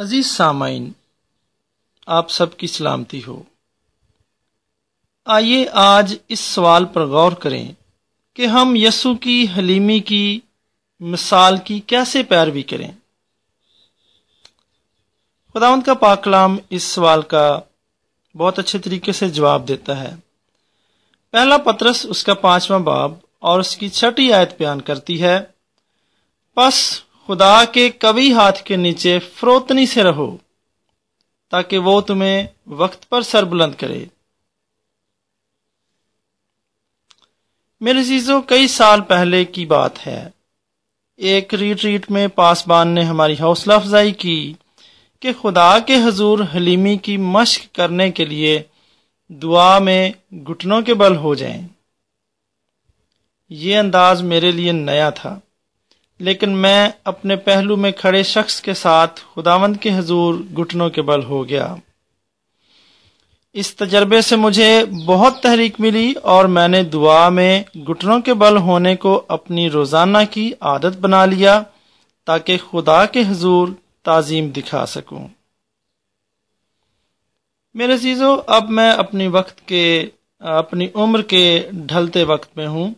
عزیز سامعین، آپ سب کی سلامتی ہو۔ آئیے آج اس سوال پر غور کریں کہ ہم یسو کی، حلیمی کی، مثال کی کیسے پیروی کریں۔ خداوند کا پاکلام اس سوال کا بہت اچھے طریقے سے جواب دیتا ہے۔ پہلا پترس، اس کا پانچواں باب اور اس کی چھٹی آیت بیان کرتی ہے۔ پس خدا کے کبھی ہاتھ کے نیچے فروتنی سے رہو، تاکہ وہ تمہیں وقت پر سر بلند کرے۔ میرے عزیزوں کئی سال پہلے کی بات ہے۔ ایک ریٹ میں پاسبان نے ہماری حوصلہ افزائی کی کہ خدا کے حضور حلیمی کی مشق کرنے کے لیے دعا میں گٹنوں کے بل ہو جائیں۔ یہ انداز میرے لیے نیا تھا۔ لیکن میں اپنے پہلو میں کھڑے شخص کے ساتھ خداوند کے حضور گٹنوں کے بل ہو گیا۔ اس تجربے سے مجھے بہت تحریک ملی اور میں نے دعا میں گٹنوں کے بل ہونے کو اپنی روزانہ کی عادت بنا لیا تاکہ خدا کے حضور تعظیم دکھا سکوں۔ میرے عزیزو، اب میں اپنی وقت کے، اپنی عمر کے ڈھلتے وقت میں ہوں۔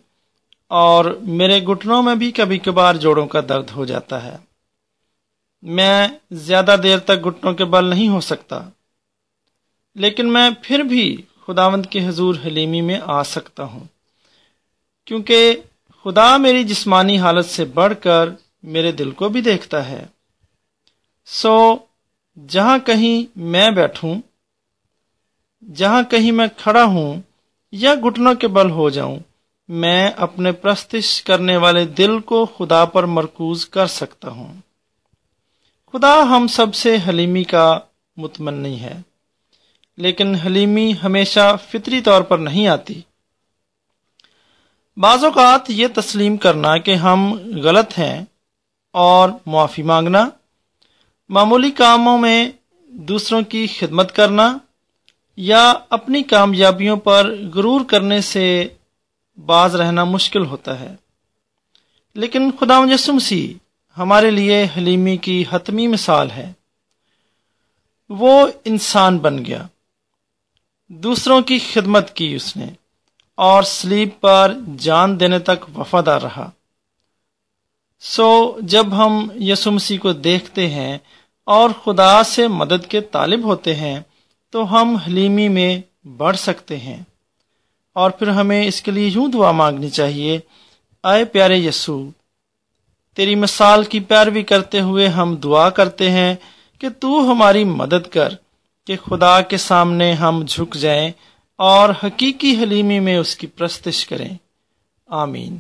اور میرے گھٹنوں میں بھی کبھی کبھار جوڑوں کا درد ہو جاتا ہے۔ میں زیادہ دیر تک گھٹنوں کے بل نہیں ہو سکتا، لیکن میں پھر بھی خداوند کے حضور حلیمی میں آ سکتا ہوں۔ کیونکہ خدا میری جسمانی حالت سے بڑھ کر میرے دل کو بھی دیکھتا ہے۔ سو جہاں کہیں میں بیٹھوں، جہاں کہیں میں کھڑا ہوں یا گھٹنوں کے بل ہو جاؤں میں اپنے پرستش کرنے والے دل کو خدا پر مرکوز کر سکتا ہوں۔ خدا ہم سب سے حلیمی کا مطمن ہے، لیکن حلیمی ہمیشہ فطری طور پر نہیں آتی۔ بعض اوقات یہ تسلیم کرنا کہ ہم غلط ہیں اور معافی مانگنا، معمولی کاموں میں دوسروں کی خدمت کرنا یا اپنی کامیابیوں پر غرور کرنے سے باز رہنا مشکل ہوتا ہے۔ لیکن خدا سی ہمارے لیے حلیمی کی حتمی مثال ہے۔ وہ انسان بن گیا۔ دوسروں کی خدمت کی اس نے اور سلیب پر جان دینے تک وفادار رہا۔ سو جب ہم یسمسی کو دیکھتے ہیں اور خدا سے مدد کے طالب ہوتے ہیں تو ہم حلیمی میں بڑھ سکتے ہیں۔ اور پھر ہمیں اس کے لیے یوں دعا مانگنی چاہیے، آئے پیارے یسو، تیری مثال کی پیروی کرتے ہوئے ہم دعا کرتے ہیں کہ تو ہماری مدد کر کہ خدا کے سامنے ہم جھک جائیں اور حقیقی حلیمی میں اس کی پرستش کریں۔ آمین۔